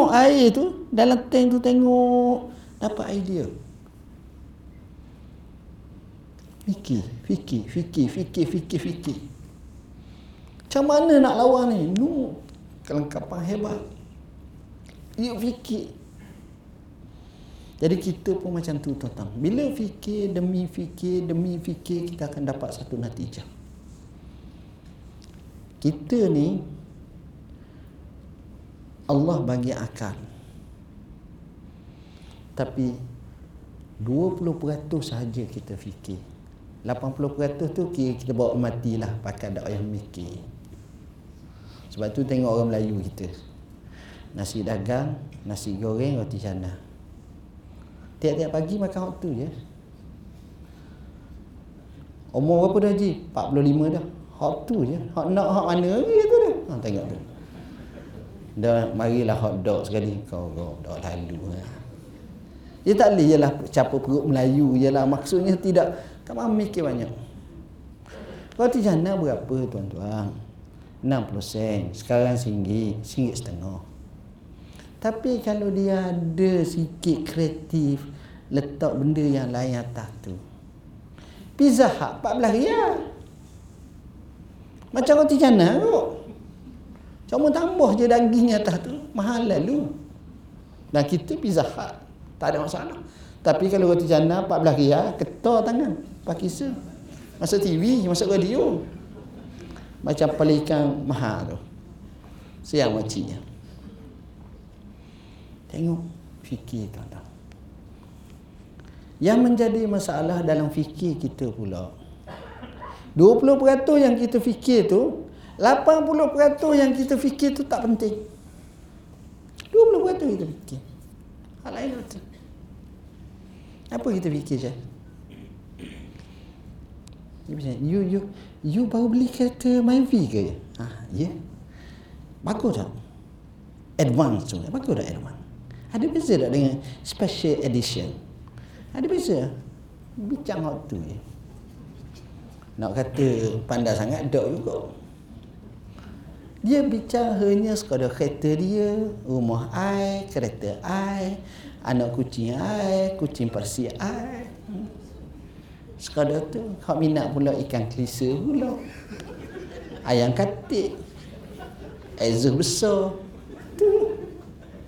tengok air tu dalam tank tu tengok dapat idea. Fikir fikir fikir fikir fikir fikir. Macam mana nak lawan ni? Nu kelengkapan hebat. You fikir. Jadi kita pun macam tu tuan-tuan. Bila fikir demi fikir demi fikir kita akan dapat satu natijah. Kita ni Allah bagi akal. Tapi 20% sahaja kita fikir. 80% tu kira kita bawa matilah pakai ada yang mikir. Sebab tu tengok orang Melayu kita. Nasi dagang nasi goreng roti canai tiap-tiap pagi makan waktu je. Umur berapa dah Haji? 45 dah. Hot tu je. Hot nak hot mana lagi tu dah ha, tengok tu dah marilah hot dog sekali. Kau kau dog lalu ha. dia tak boleh jelah capa perut Melayu jelah maksudnya tidak. Tak mahu mikir banyak? Roti jana berapa tuan-tuan? 60 sen. Sekarang singgit. Singgit setengah. Tapi kalau dia ada sikit kreatif letak benda yang lain atas tu. Pizza hut 14 riyal macam roti jana tu Cuma tambah je daging atas tu mahal lalu. Dan kita pizza hut. Tak ada masalah. Tapi kalau roti jana 14 riyal, ketar tangan. Pakai se. Masuk TV, masuk radio. Macam pelikan mahal tu. Siang makciknya. Tengok. Fikir tuan-tuan. Yang menjadi masalah dalam fikir kita pula. 20% yang kita fikir tu 80% yang kita fikir tu tak penting. 20% kita fikir. Hal lain tu. Apa kita fikir je? You you you baru beli kereta Myvi ke? Ha, ya. Yeah. Bagus tak? Advance tu. Bagus tak advance? Ada beza tak dengan special edition? Ada beza? Bincang hot tu je. Nak kata pandai sangat, dok juga. Dia bicara hanya sekadar kereta dia, rumah ai, kereta ai, anak kucing ai, kucing persi ai. Sekadar tu, kau minat pula ikan kelisa pula. Ayam katik. Exhaust besar. Tu.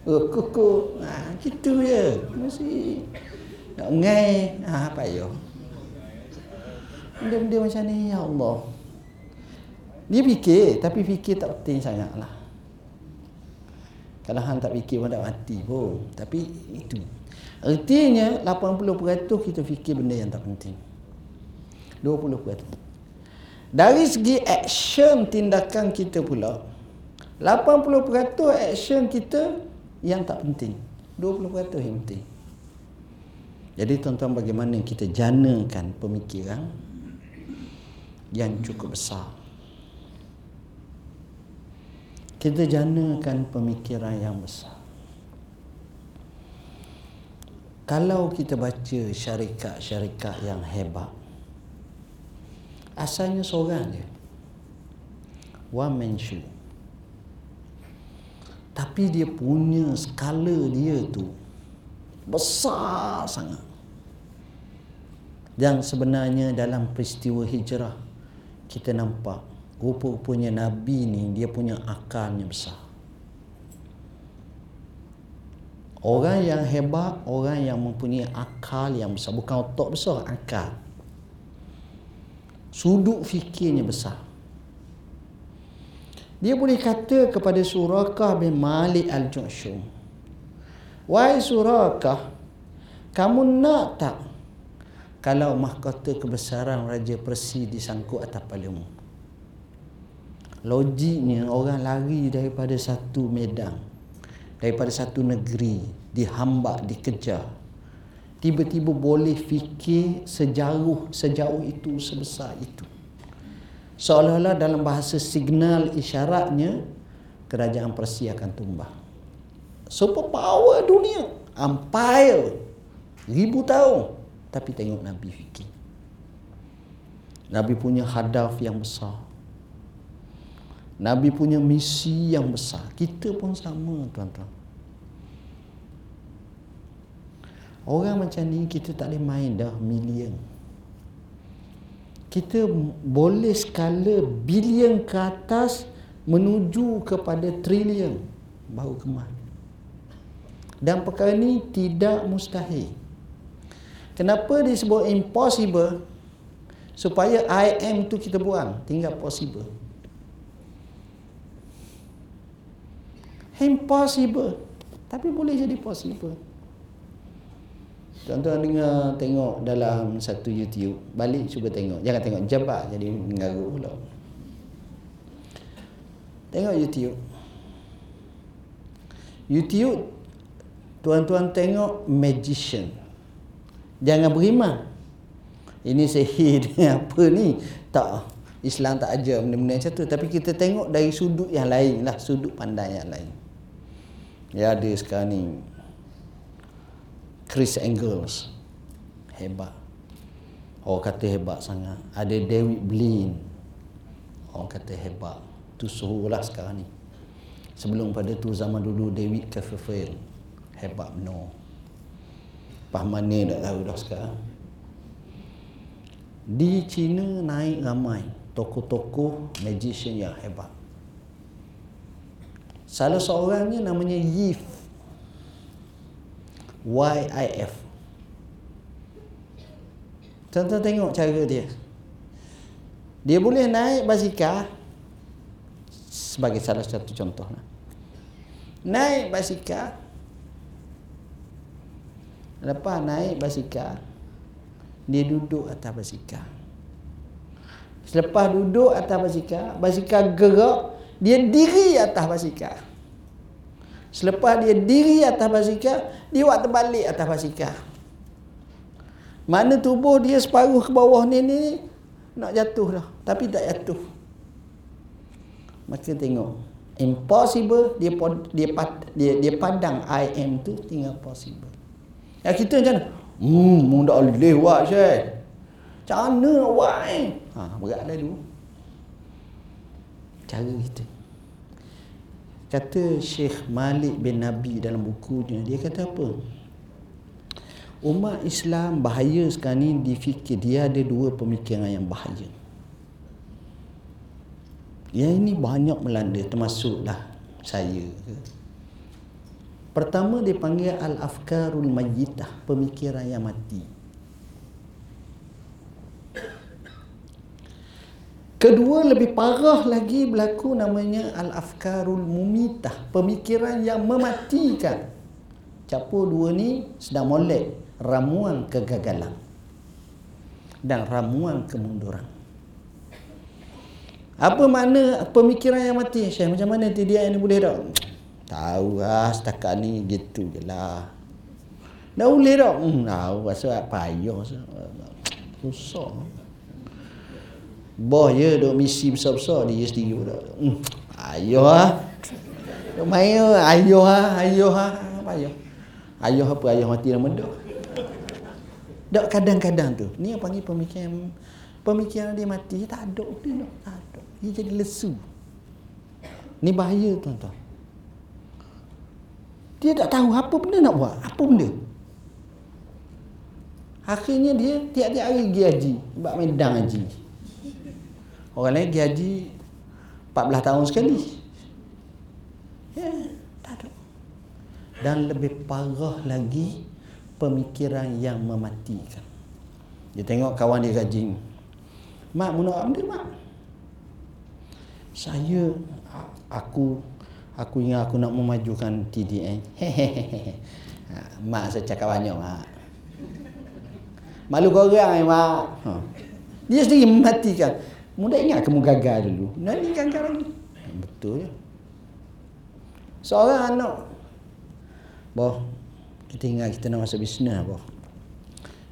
Oh, kuku. Ha, gitu je. Mesti. Nak ngai. Ha, ya? Benda-benda macam ni, ya Allah. Dia fikir tapi fikir tak penting sangatlah. Kalau hang tak fikir pun tak mati pun. Tapi itu. Artinya 80% kita fikir benda yang tak penting. 20%. Dari segi action tindakan kita pula 80% action kita yang tak penting. 20% yang penting. Jadi tuan-tuan bagaimana kita janakan pemikiran yang cukup besar kita janakan pemikiran yang besar. Kalau kita baca syarikat-syarikat yang hebat, asalnya seorang je. One man show. Tapi dia punya skala dia tu besar sangat. Dan sebenarnya dalam peristiwa hijrah kita nampak rupa-rupanya Nabi ni dia punya akalnya besar. Orang yang hebat, orang yang mempunyai akal yang besar. Bukan otak besar, akal. Sudut fikirnya besar. Dia boleh kata kepada Surakah bin Malik al-Ju'shum. Wahai Surakah, kamu nak tak kalau mahkota kebesaran Raja Persi disangkut atas palemu? Logiknya orang lari daripada satu medan daripada satu negeri dihambak dikejar. Tiba-tiba boleh fikir sejauh sejauh itu sebesar itu. Seolah-olah dalam bahasa signal isyaratnya kerajaan Persia akan tumbang. Super power dunia empire ribu tahun. Tapi tengok Nabi fikir. Nabi punya hadaf yang besar Nabi punya misi yang besar. Kita pun sama tuan-tuan. Orang macam ni kita tak boleh main dah million. Kita boleh skala bilion ke atas menuju kepada trilion baru kemas. Dan perkara ni tidak mustahil. Kenapa disebut impossible? Supaya I am tu kita buang, tinggal possible. Impossible. Tapi boleh jadi possible. Tuan-tuan dengar tengok dalam satu YouTube, balik cuba tengok. Jangan tengok jebak jadi mengarut pula. Tengok YouTube. YouTube tuan-tuan tengok magician. Jangan beriman. Ini sihir apa ni? Tak. Islam tak ajar benda-benda macam tu. Tapi kita tengok dari sudut yang lain lah. Sudut pandang yang lain. Ya ada sekarang ni. Chris Engels. Hebat. Orang kata hebat sangat. Ada David Blaine. Orang kata hebat. Tu suruh lah sekarang ni. Sebelum pada tu zaman dulu David Copperfield. Hebat no. Pah mana tak tahu dah sekarang. Di China naik ramai tokoh-tokoh magician yang hebat. Salah seorangnya namanya Yif. Y-I-F. Tuan-tuan tengok cara dia. Dia boleh naik basikal sebagai salah satu contoh. Naik basikal. Lepas naik basikal, dia duduk atas basikal. Selepas duduk atas basikal, basikal gerak, dia diri atas basikal. Selepas dia diri atas basikal, dia buat terbalik atas basikal. Mana tubuh dia separuh ke bawah ni ni nak jatuh dah, tapi tak jatuh. Maka tengok impossible dia dia dia, dia pandang I am tu tinggal possible. Ya kita macam mana? Hmm, mu tak boleh buat Syekh. Macam mana nak buat eh? Ha, berat lah dulu. Cara kita. Kata Syekh Malik bin Nabi dalam bukunya, dia kata apa? Umat Islam bahaya sekarang ni difikir dia ada dua pemikiran yang bahaya. Yang ini banyak melanda termasuklah saya. Pertama dipanggil al-afkarul mayyitah, pemikiran yang mati. Kedua lebih parah lagi berlaku namanya al-afkarul mumitah, pemikiran yang mematikan. Campur dua ni sedang molek ramuan kegagalan dan ramuan kemunduran. Apa makna pemikiran yang mati? Syekh macam mana dia ini boleh tak? Tahu lah setakat ni gitu je lah. Dah boleh tak? Hmm, tahu rasa payah. Susah. Boh je duk misi besar-besar dia sendiri pula. Hmm, ayuh lah. Duk main ayuh lah, ayuh. Apa ayuh? Ayuh apa? Ayuh mati nama duk. Dok kadang-kadang tu. Ni yang panggil pemikiran pemikiran dia mati. Tak ada. Dia tak ada. Dia jadi lesu. Ni bahaya tuan-tuan. Dia tak tahu apa benda nak buat. Apa benda. Akhirnya dia tiap-tiap hari pergi haji. Buat medang haji. Orang lain pergi haji 14 tahun sekali. Ya, tak ada. Dan lebih parah lagi pemikiran yang mematikan. Dia tengok kawan dia gaji. Mak, mau nak ambil mak? saya aku aku ingat aku nak memajukan TDN. Ha, mak saya cakap banyak mak. Malu kau orang eh mak. Ha. Dia sendiri mematikan. Mudah ingat kamu gagal dulu. Nanti gagal lagi. Betul ya. Seorang anak. Boh, kita ingat kita nak masuk bisnes boh.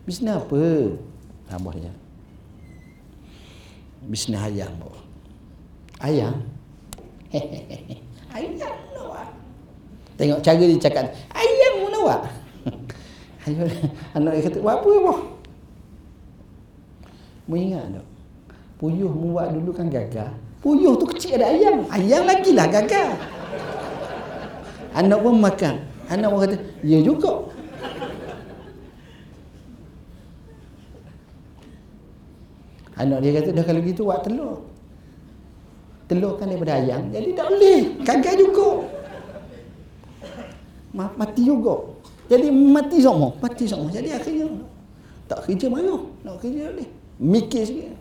Bisnes apa? Ha, boh ya. Bisnes ayam boh. Ayam. ayam nak Tengok cara dia cakap. Ayam awak? Ayam anak dia kata, "Buat apa apa?" Mu ingat tak? Puyuh buat dulu kan gagal. Puyuh tu kecil ada ayam. Ayam lagi lah gagal. Anak pun makan. Anak pun kata, ya juga. Anak dia kata, dah kalau gitu buat telur. Telur kan daripada ayam. Jadi tak boleh. Gagal juga. Ma- mati juga. Jadi mati semua. Mati semua. Jadi akhirnya tak kerja mana. Nak kerja boleh. Mikir sikit.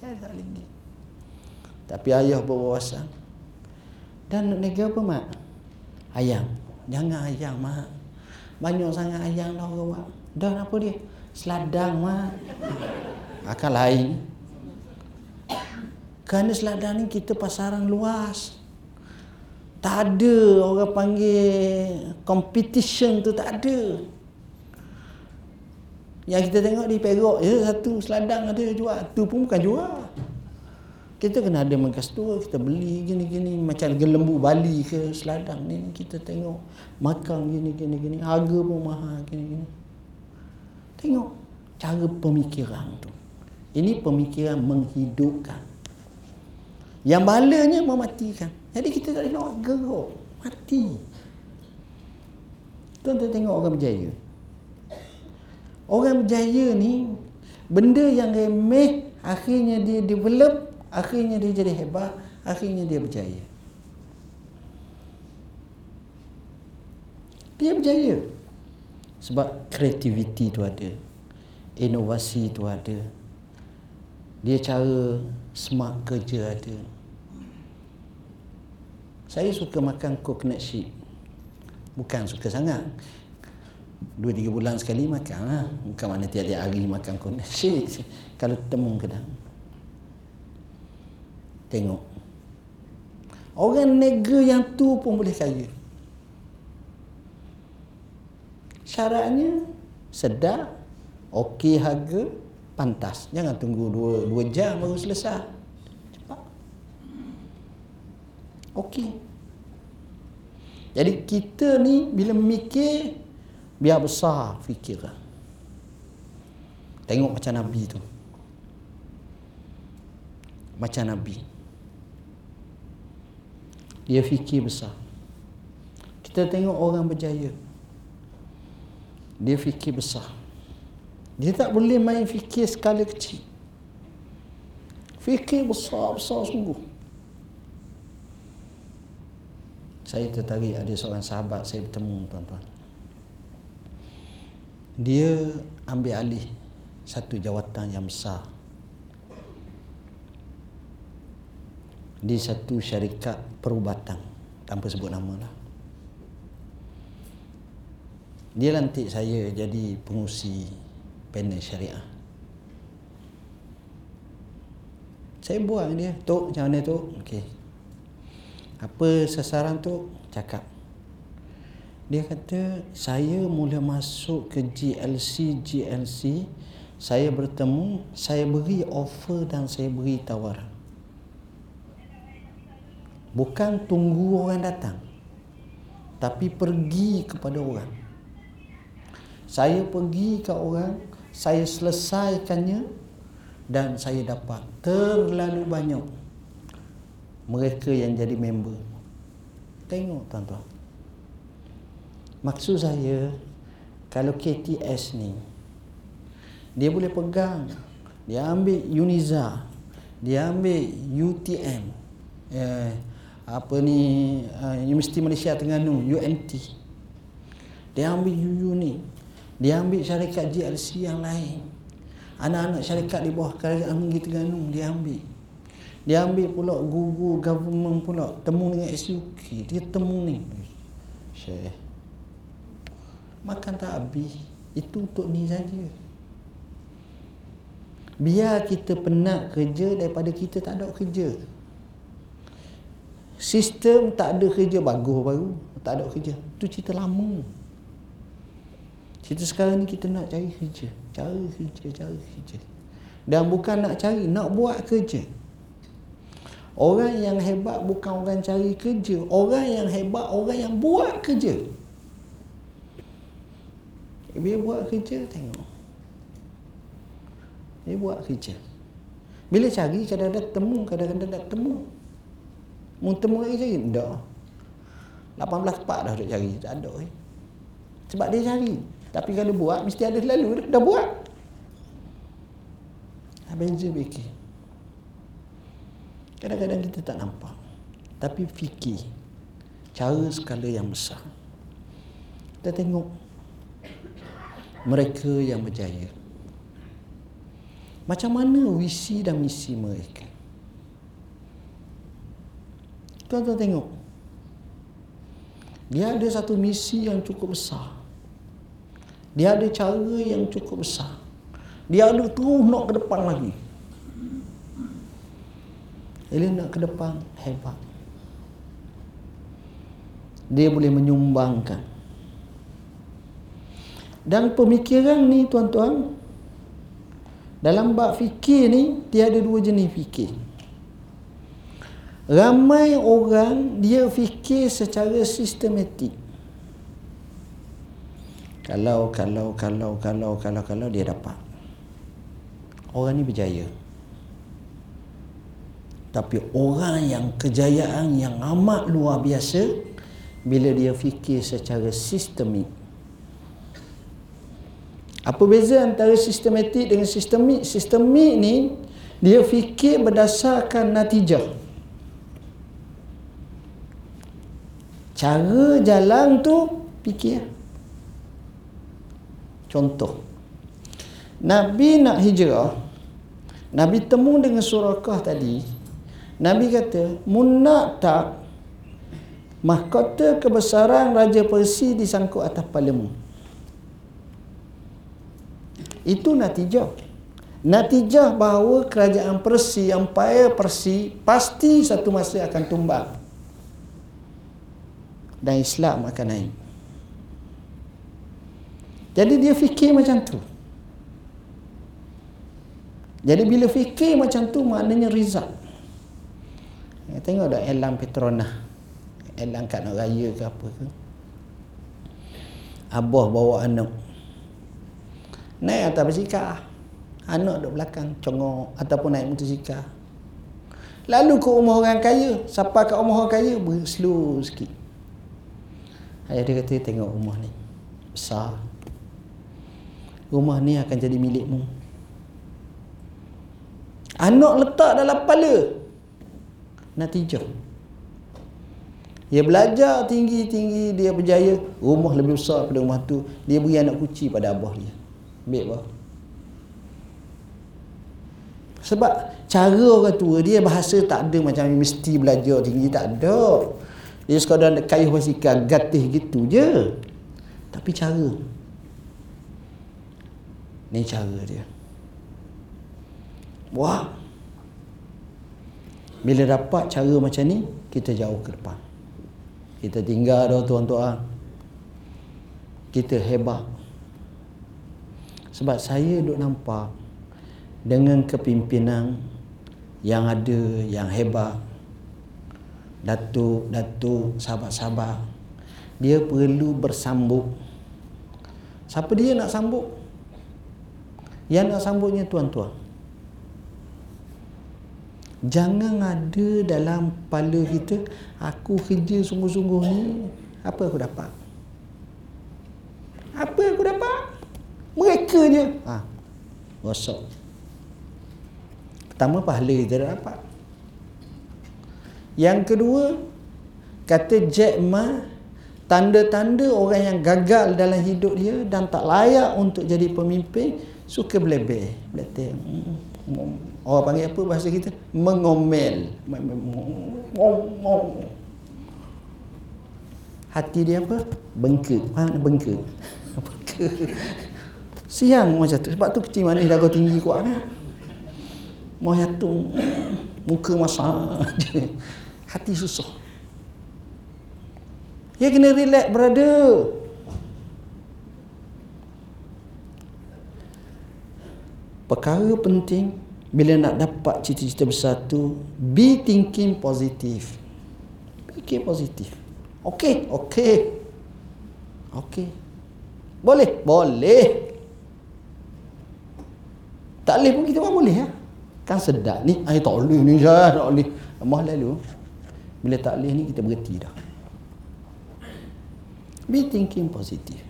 Boleh. Tapi ayah berwawasan. Dan nega apa mak? Ayam. Jangan ayam mak. Banyak sangat ayam dah orang Dah apa dia? Seladang mak. Akan lain. Kerana seladang ni kita pasaran luas. Tak ada orang panggil competition tu tak ada. Yang kita tengok di Perak je satu seladang ada jual. Tu pun bukan jual. Kita kena ada mangkas tu kita beli gini-gini macam gelembu Bali ke seladang ni kita tengok makan gini-gini gini harga pun mahal gini-gini. Tengok cara pemikiran tu. Ini pemikiran menghidupkan. Yang balanya mematikan. Jadi kita tak boleh nak gerok. Mati. Tuan-tuan tengok orang berjaya. Orang berjaya ni, benda yang remeh, akhirnya dia develop, akhirnya dia jadi hebat, akhirnya dia berjaya. Dia berjaya. Sebab kreativiti tu ada. Inovasi tu ada. Dia cara smart kerja ada. Saya suka makan coconut sheep. Bukan suka sangat. Dua tiga bulan sekali makan lah. Bukan mana tiap-tiap hari makan coconut sheep. Kalau temu kedang. Tengok. Orang negara yang tu pun boleh kaya. Syaratnya sedap, okey harga, pantas. Jangan tunggu dua, dua jam baru selesai. Cepat. Okey. Jadi kita ni bila mikir biar besar fikiran. Tengok macam Nabi tu. Macam Nabi. Dia fikir besar. Kita tengok orang berjaya. Dia fikir besar. Dia tak boleh main fikir skala kecil. Fikir besar-besar sungguh. Saya tertarik ada seorang sahabat saya bertemu tuan-tuan. Dia ambil alih satu jawatan yang besar. Di satu syarikat perubatan tanpa sebut nama lah. Dia lantik saya jadi pengusi panel syariah. Saya buat dia, Tok, macam mana Tok? Okey. Apa sasaran tu? Cakap. Dia kata, saya mula masuk ke GLC, GLC, saya bertemu, saya beri offer dan saya beri tawaran. Bukan tunggu orang datang. Tapi pergi kepada orang. Saya pergi ke orang, saya selesaikannya dan saya dapat terlalu banyak mereka yang jadi member. Tengok tuan-tuan. Maksud saya kalau KTS ni dia boleh pegang dia ambil Uniza dia ambil UTM eh, apa ni uh, Universiti Malaysia Terengganu UMT dia ambil UU ni dia ambil syarikat GLC yang lain. Anak-anak syarikat di bawah kerajaan Negeri Terengganu dia ambil. Dia ambil pula guru government pula temu dengan SUK. Dia temu ni. Syekh. Makan tak habis. Itu untuk ni saja. Biar kita penat kerja daripada kita tak ada kerja. Sistem tak ada kerja bagus baru. Tak ada kerja. Itu cerita lama. Kita sekarang ni kita nak cari kerja. Cari kerja, cari kerja. Dan bukan nak cari, nak buat kerja. Orang yang hebat bukan orang cari kerja. Orang yang hebat, orang yang buat kerja. Dia buat kerja, tengok. Dia buat kerja. Bila cari, kadang-kadang temu, kadang-kadang tak temu. Mau temu lagi cari? Tak. 18 part dah duk cari. Tak ada. Eh. Sebab dia cari. Tapi kalau buat mesti ada lalu dah buat. beza fikir. Kadang-kadang kita tak nampak. Tapi fikir. Cara skala yang besar. Kita tengok mereka yang berjaya. Macam mana visi dan misi mereka? Tuan-tuan tengok. Dia ada satu misi yang cukup besar. Dia ada cara yang cukup besar. Dia ada terus nak ke depan lagi. Dia nak ke depan hebat. Dia boleh menyumbangkan. Dan pemikiran ni tuan-tuan dalam bab fikir ni dia ada dua jenis fikir. Ramai orang dia fikir secara sistematik. Kalau kalau kalau kalau kalau kalau dia dapat. Orang ni berjaya. Tapi orang yang kejayaan yang amat luar biasa bila dia fikir secara sistemik. Apa beza antara sistematik dengan sistemik? Sistemik ni dia fikir berdasarkan natijah. Cara jalan tu fikir. Contoh. Nabi nak hijrah. Nabi temu dengan surakah tadi. Nabi kata, "Munak tak mahkota kebesaran Raja Persi disangkut atas palemu." Itu natijah. Natijah bahawa kerajaan Persi, Empire Persi pasti satu masa akan tumbang dan Islam akan naik. Jadi dia fikir macam tu. Jadi bila fikir macam tu maknanya result. Ya, tengok dah elang Petrona. Elang kat nak raya ke apa ke. Abah bawa anak. Naik atas basikal. Anak duduk belakang congok ataupun naik motosikal. Lalu ke rumah orang kaya. Siapa kat rumah orang kaya slow sikit. Ayah dia kata tengok rumah ni besar. Rumah ni akan jadi milikmu. Anak letak dalam kepala. Natijah. Dia belajar tinggi-tinggi, dia berjaya, rumah lebih besar pada rumah tu, dia beri anak kuci pada abah dia. Ambil apa? Sebab cara orang tua dia bahasa tak ada macam mesti belajar tinggi tak ada. Dia sekadar nak kayuh basikal gatih gitu je. Tapi cara. Ni cara dia. Wah. Bila dapat cara macam ni, kita jauh ke depan. Kita tinggal dah tuan-tuan. Kita hebat. Sebab saya duk nampak dengan kepimpinan yang ada, yang hebat, datuk, datuk, sahabat-sahabat. Dia perlu bersambung. Siapa dia nak sambung? Yang nak sambungnya tuan-tuan. Jangan ada dalam kepala kita, aku kerja sungguh-sungguh ni, apa aku dapat? Apa aku dapat? Mereka je. Ha. Rosak. Pertama pahala kita dah dapat. Yang kedua, kata Jack Ma, tanda-tanda orang yang gagal dalam hidup dia dan tak layak untuk jadi pemimpin, suka belebeh. Belebeh. Orang panggil apa bahasa kita? Mengomel. Hati dia apa? Bengkak. Mana bengkak? Bengkak. Siang macam tu. Sebab tu kecil manis dah kau tinggi kuat kan? Mau jatuh. Muka masak hati susah. Ya kena relax brother. Perkara penting bila nak dapat cita-cita besar tu be thinking positif. Fikir positif. Okey, okey. Okey. Boleh, boleh. Tak boleh pun kita pun boleh ya. Kan sedap ni. Ai tak boleh ni saya tak boleh. Lemah lalu. Bila tak boleh ni kita berhenti dah. Be thinking positive.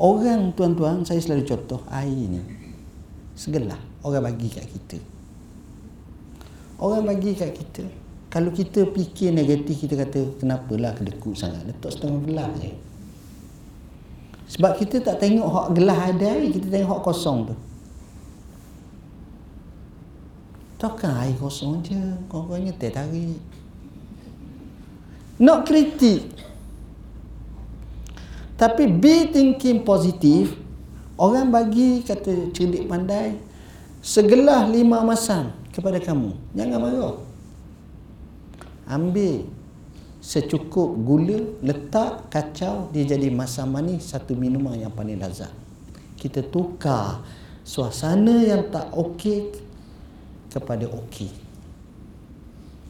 Orang tuan-tuan saya selalu contoh air ni. Segelah orang bagi kat kita. Orang bagi kat kita. Kalau kita fikir negatif kita kata kenapalah kedekut sangat. Letak setengah gelas je. Sebab kita tak tengok hak gelas ada air, kita tengok hak kosong tu. Takkan air kosong je, korangnya teh tarik. Not kritik. Tapi be thinking positif, orang bagi kata cerdik pandai, segelah lima masam kepada kamu. Jangan marah. Ambil secukup gula, letak kacau, dia jadi masam manis, satu minuman yang paling lazat. Kita tukar suasana yang tak okey kepada okey.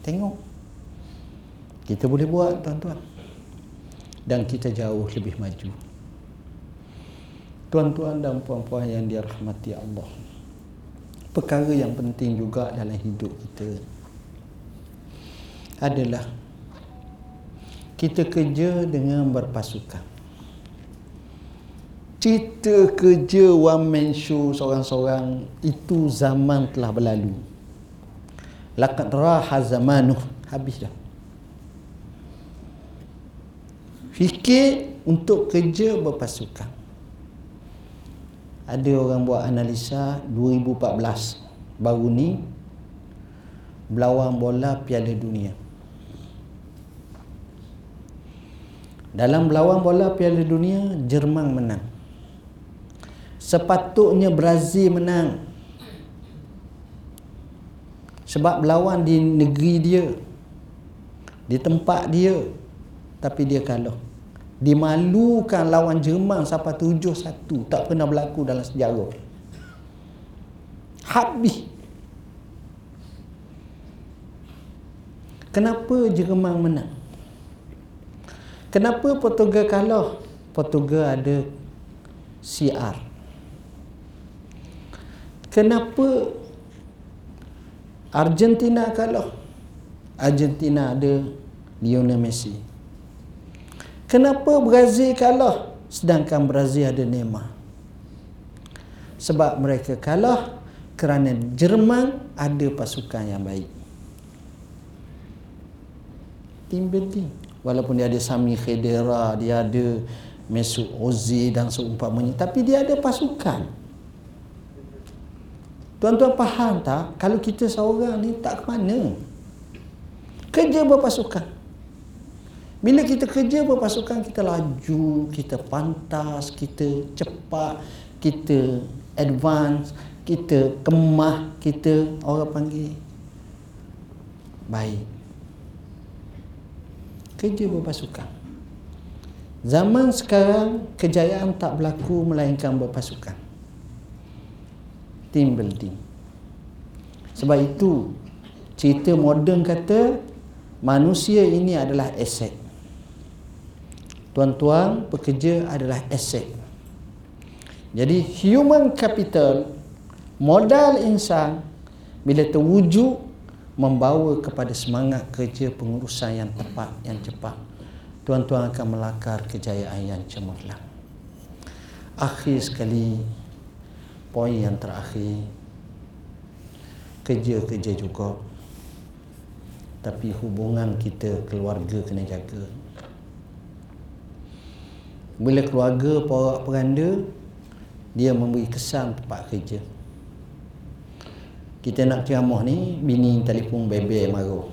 Tengok. Kita boleh buat tuan-tuan. Dan kita jauh lebih maju. Tuan-tuan dan puan-puan yang dirahmati Allah. Perkara yang penting juga dalam hidup kita adalah kita kerja dengan berpasukan. Cerita kerja one man show seorang-seorang itu zaman telah berlalu. Laqad raha zamanuh habis dah. Fikir untuk kerja berpasukan. Ada orang buat analisa 2014 baru ni berlawan bola Piala Dunia. Dalam berlawan bola Piala Dunia, Jerman menang. Sepatutnya Brazil menang. Sebab berlawan di negeri dia. Di tempat dia. Tapi dia kalah. Dimalukan lawan Jerman sampai 7-1. Tak pernah berlaku dalam sejarah. Habis. Kenapa Jerman menang? Kenapa Portugal kalah? Portugal ada CR. Kenapa Argentina kalah? Argentina ada Lionel Messi. Kenapa Brazil kalah? Sedangkan Brazil ada Neymar. Sebab mereka kalah kerana Jerman ada pasukan yang baik. Tim building walaupun dia ada Sami Khedera dia ada Mesut Ozil dan seumpamanya tapi dia ada pasukan tuan-tuan faham tak kalau kita seorang ni tak ke mana kerja berpasukan bila kita kerja berpasukan kita laju kita pantas kita cepat kita advance kita kemah kita orang panggil baik kerja berpasukan. Zaman sekarang kejayaan tak berlaku melainkan berpasukan. Team building. Sebab itu cerita moden kata manusia ini adalah aset. Tuan-tuan, pekerja adalah aset. Jadi human capital modal insan bila terwujud membawa kepada semangat kerja pengurusan yang tepat yang cepat tuan-tuan akan melakar kejayaan yang cemerlang akhir sekali poin yang terakhir kerja-kerja juga tapi hubungan kita keluarga kena jaga. Bila keluarga porak peranda dia memberi kesan tempat kerja. Kita nak ceramah ni bini telefon bebe marah.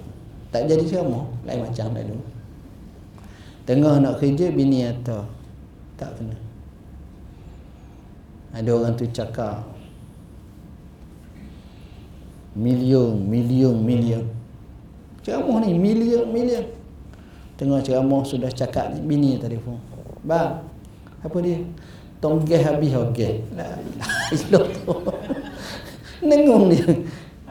Tak jadi ceramah lain macam dah dulu. Tengah nak kerja bini kata tak kena ada orang tu cakap million million million ceramah ni million million tengah ceramah sudah cakap ni bini telefon bang apa dia tonggeh habis okey la ilaha Nengung dia.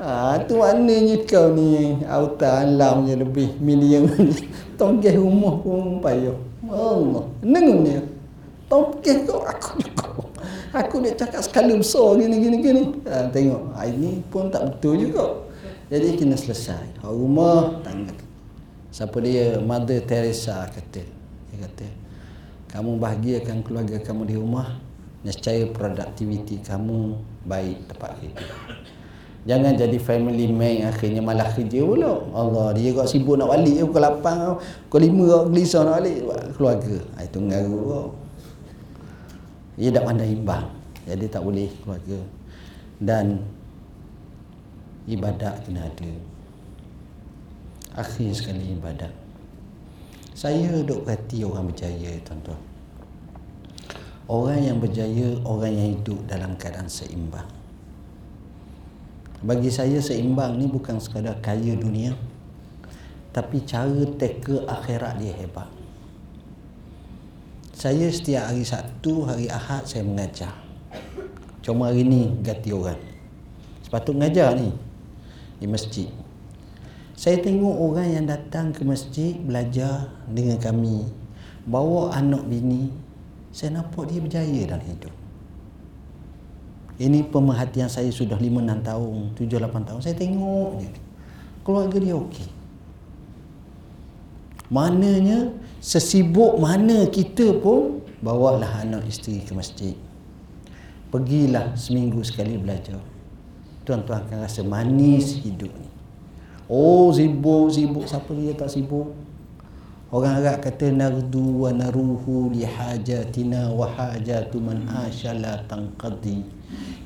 Ha, tu maknanya kau ni auta alam je lebih million ni. Tonggih rumah pun payah. Allah. Nengung dia. Tonggih kau aku juga. Aku dia cakap sekali besar gini gini gini. Ha, tengok. Ha, ini pun tak betul juga. Jadi kena selesai. Ha, rumah tangan. Siapa dia? Mother Teresa kata. Dia kata, kamu bahagiakan keluarga kamu di rumah nescaya produktiviti kamu baik tepat kerja jangan jadi family man akhirnya malah kerja pula Allah dia kau sibuk nak balik pukul 8 pukul 5 kau gelisah nak balik keluarga itu ngaruh kau ia tak pandai imbang. Jadi tak boleh keluarga. Dan ibadat kena ada. Akhir sekali ibadat. Saya duk kati orang berjaya tuan-tuan. Orang yang berjaya, orang yang hidup dalam keadaan seimbang. Bagi saya seimbang ni bukan sekadar kaya dunia, tapi cara teka akhirat dia hebat. Saya setiap hari Sabtu, hari Ahad saya mengajar. Cuma hari ni ganti orang. Sepatut mengajar ni di masjid. Saya tengok orang yang datang ke masjid belajar dengan kami, bawa anak bini, saya nampak dia berjaya dalam hidup. Ini pemerhatian saya sudah 5-6 tahun, 7-8 tahun. Saya tengok dia. Keluarga dia okey. Maknanya, sesibuk mana kita pun, bawalah anak isteri ke masjid. Pergilah seminggu sekali belajar. Tuan-tuan akan rasa manis hidup ni. Oh, sibuk, sibuk. Siapa dia tak sibuk? Orang Arab kata nardu wa naruhu li hajatina wa hajatu man asyala tanqadi.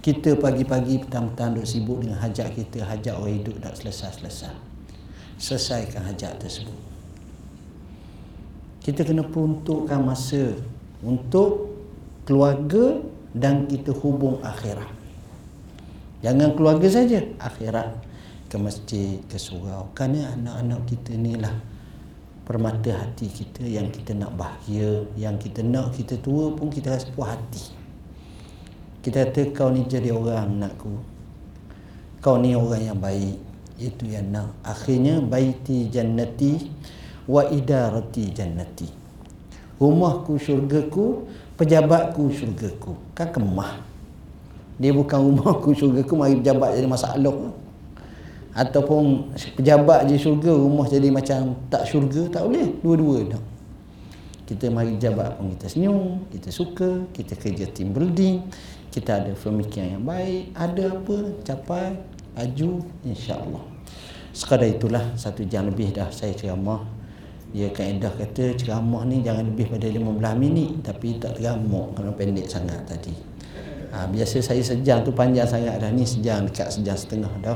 Kita pagi-pagi petang-petang duk sibuk dengan hajat kita, hajat orang hidup tak selesai-selesai. Selesaikan hajat tersebut. Kita kena peruntukkan masa untuk keluarga dan kita hubung akhirat. Jangan keluarga saja, akhirat. Ke masjid, ke surau. Kerana anak-anak kita ni lah permata hati kita yang kita nak bahagia yang kita nak kita tua pun kita rasa puas hati. Kita kata kau ni jadi orang anakku. Kau ni orang yang baik. Itu yang nak. Akhirnya baiti jannati wa idarati jannati. Rumahku syurgaku pejabatku syurgaku. Kan kemah. Dia bukan rumahku syurgaku mari pejabat jadi masalah ataupun pejabat je syurga rumah jadi macam tak syurga tak boleh. Dua-dua dah. Kita mari jabat pun kita senyum kita suka kita kerja team building kita ada pemikiran yang baik ada apa capai aju insyaAllah sekadar itulah satu jam lebih dah saya ceramah dia kaedah kata ceramah ni jangan lebih pada 15 minit. Tapi tak teramuk kerana pendek sangat tadi. Ha, biasa saya sejam tu panjang sangat dah ni sejam dekat sejam setengah dah.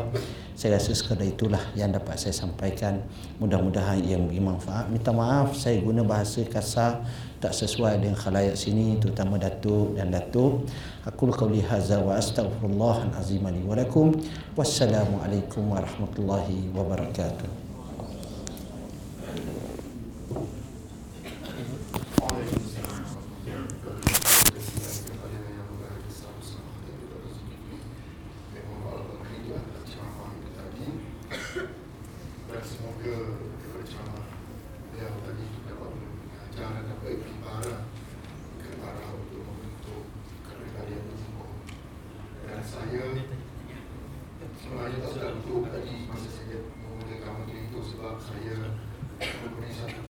Saya rasa sekadar itulah yang dapat saya sampaikan. Mudah-mudahan ia memberi manfaat. Minta maaf saya guna bahasa kasar tak sesuai dengan khalayak sini terutama datuk dan datuk. Aku qauli hadza wa astaghfirullah azim li wa lakum. Wassalamualaikum warahmatullahi wabarakatuh